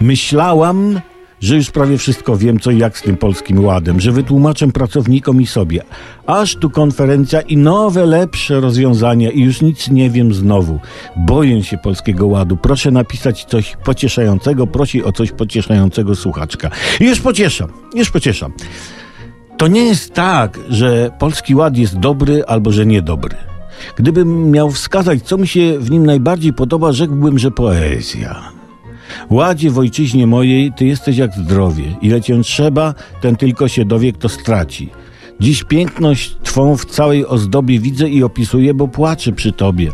Myślałam, że już prawie wszystko wiem, co i jak z tym polskim ładem, że wytłumaczę pracownikom i sobie. Aż tu konferencja i nowe, lepsze rozwiązania i już nic nie wiem znowu. Boję się polskiego ładu. Proszę napisać coś pocieszającego, prosi o coś pocieszającego słuchaczka. I już pocieszam, już pocieszam. To nie jest tak, że polski ład jest dobry albo że niedobry. Gdybym miał wskazać, co mi się w nim najbardziej podoba, rzekłbym, że poezja. Ładzie w ojczyźnie mojej, ty jesteś jak zdrowie. Ile cię trzeba, ten tylko się dowie, kto straci. Dziś piękność twą w całej ozdobie widzę i opisuję, bo płaczę przy tobie.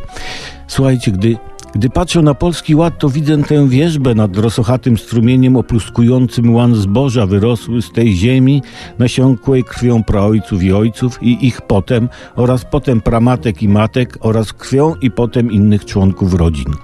Słuchajcie, gdy, gdy patrzę na polski ład, to widzę tę wierzbę nad rosochatym strumieniem opluskującym łan zboża wyrosły z tej ziemi, nasiąkłej krwią praojców i ojców i ich potem oraz potem pramatek i matek oraz krwią i potem innych członków rodzin.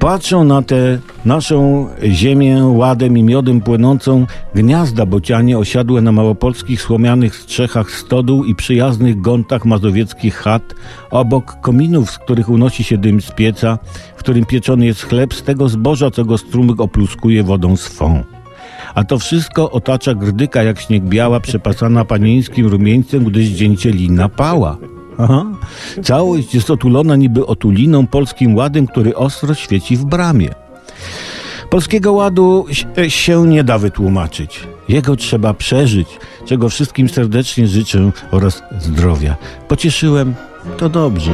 Patrzą na tę naszą ziemię ładem i miodem płynącą gniazda bocianie osiadłe na małopolskich słomianych strzechach stodół i przyjaznych gątach mazowieckich chat, obok kominów, z których unosi się dym z pieca, w którym pieczony jest chleb z tego zboża, co go strumyk opluskuje wodą swą. A to wszystko otacza grdyka jak śnieg biała, przepasana panieńskim rumieńcem, gdy zdzięcie lina pała. Aha. Całość jest otulona niby otuliną polskim ładem, który ostro świeci w bramie. Polskiego ładu się nie da wytłumaczyć. Jego trzeba przeżyć, czego wszystkim serdecznie życzę oraz zdrowia. Pocieszyłem, to dobrze.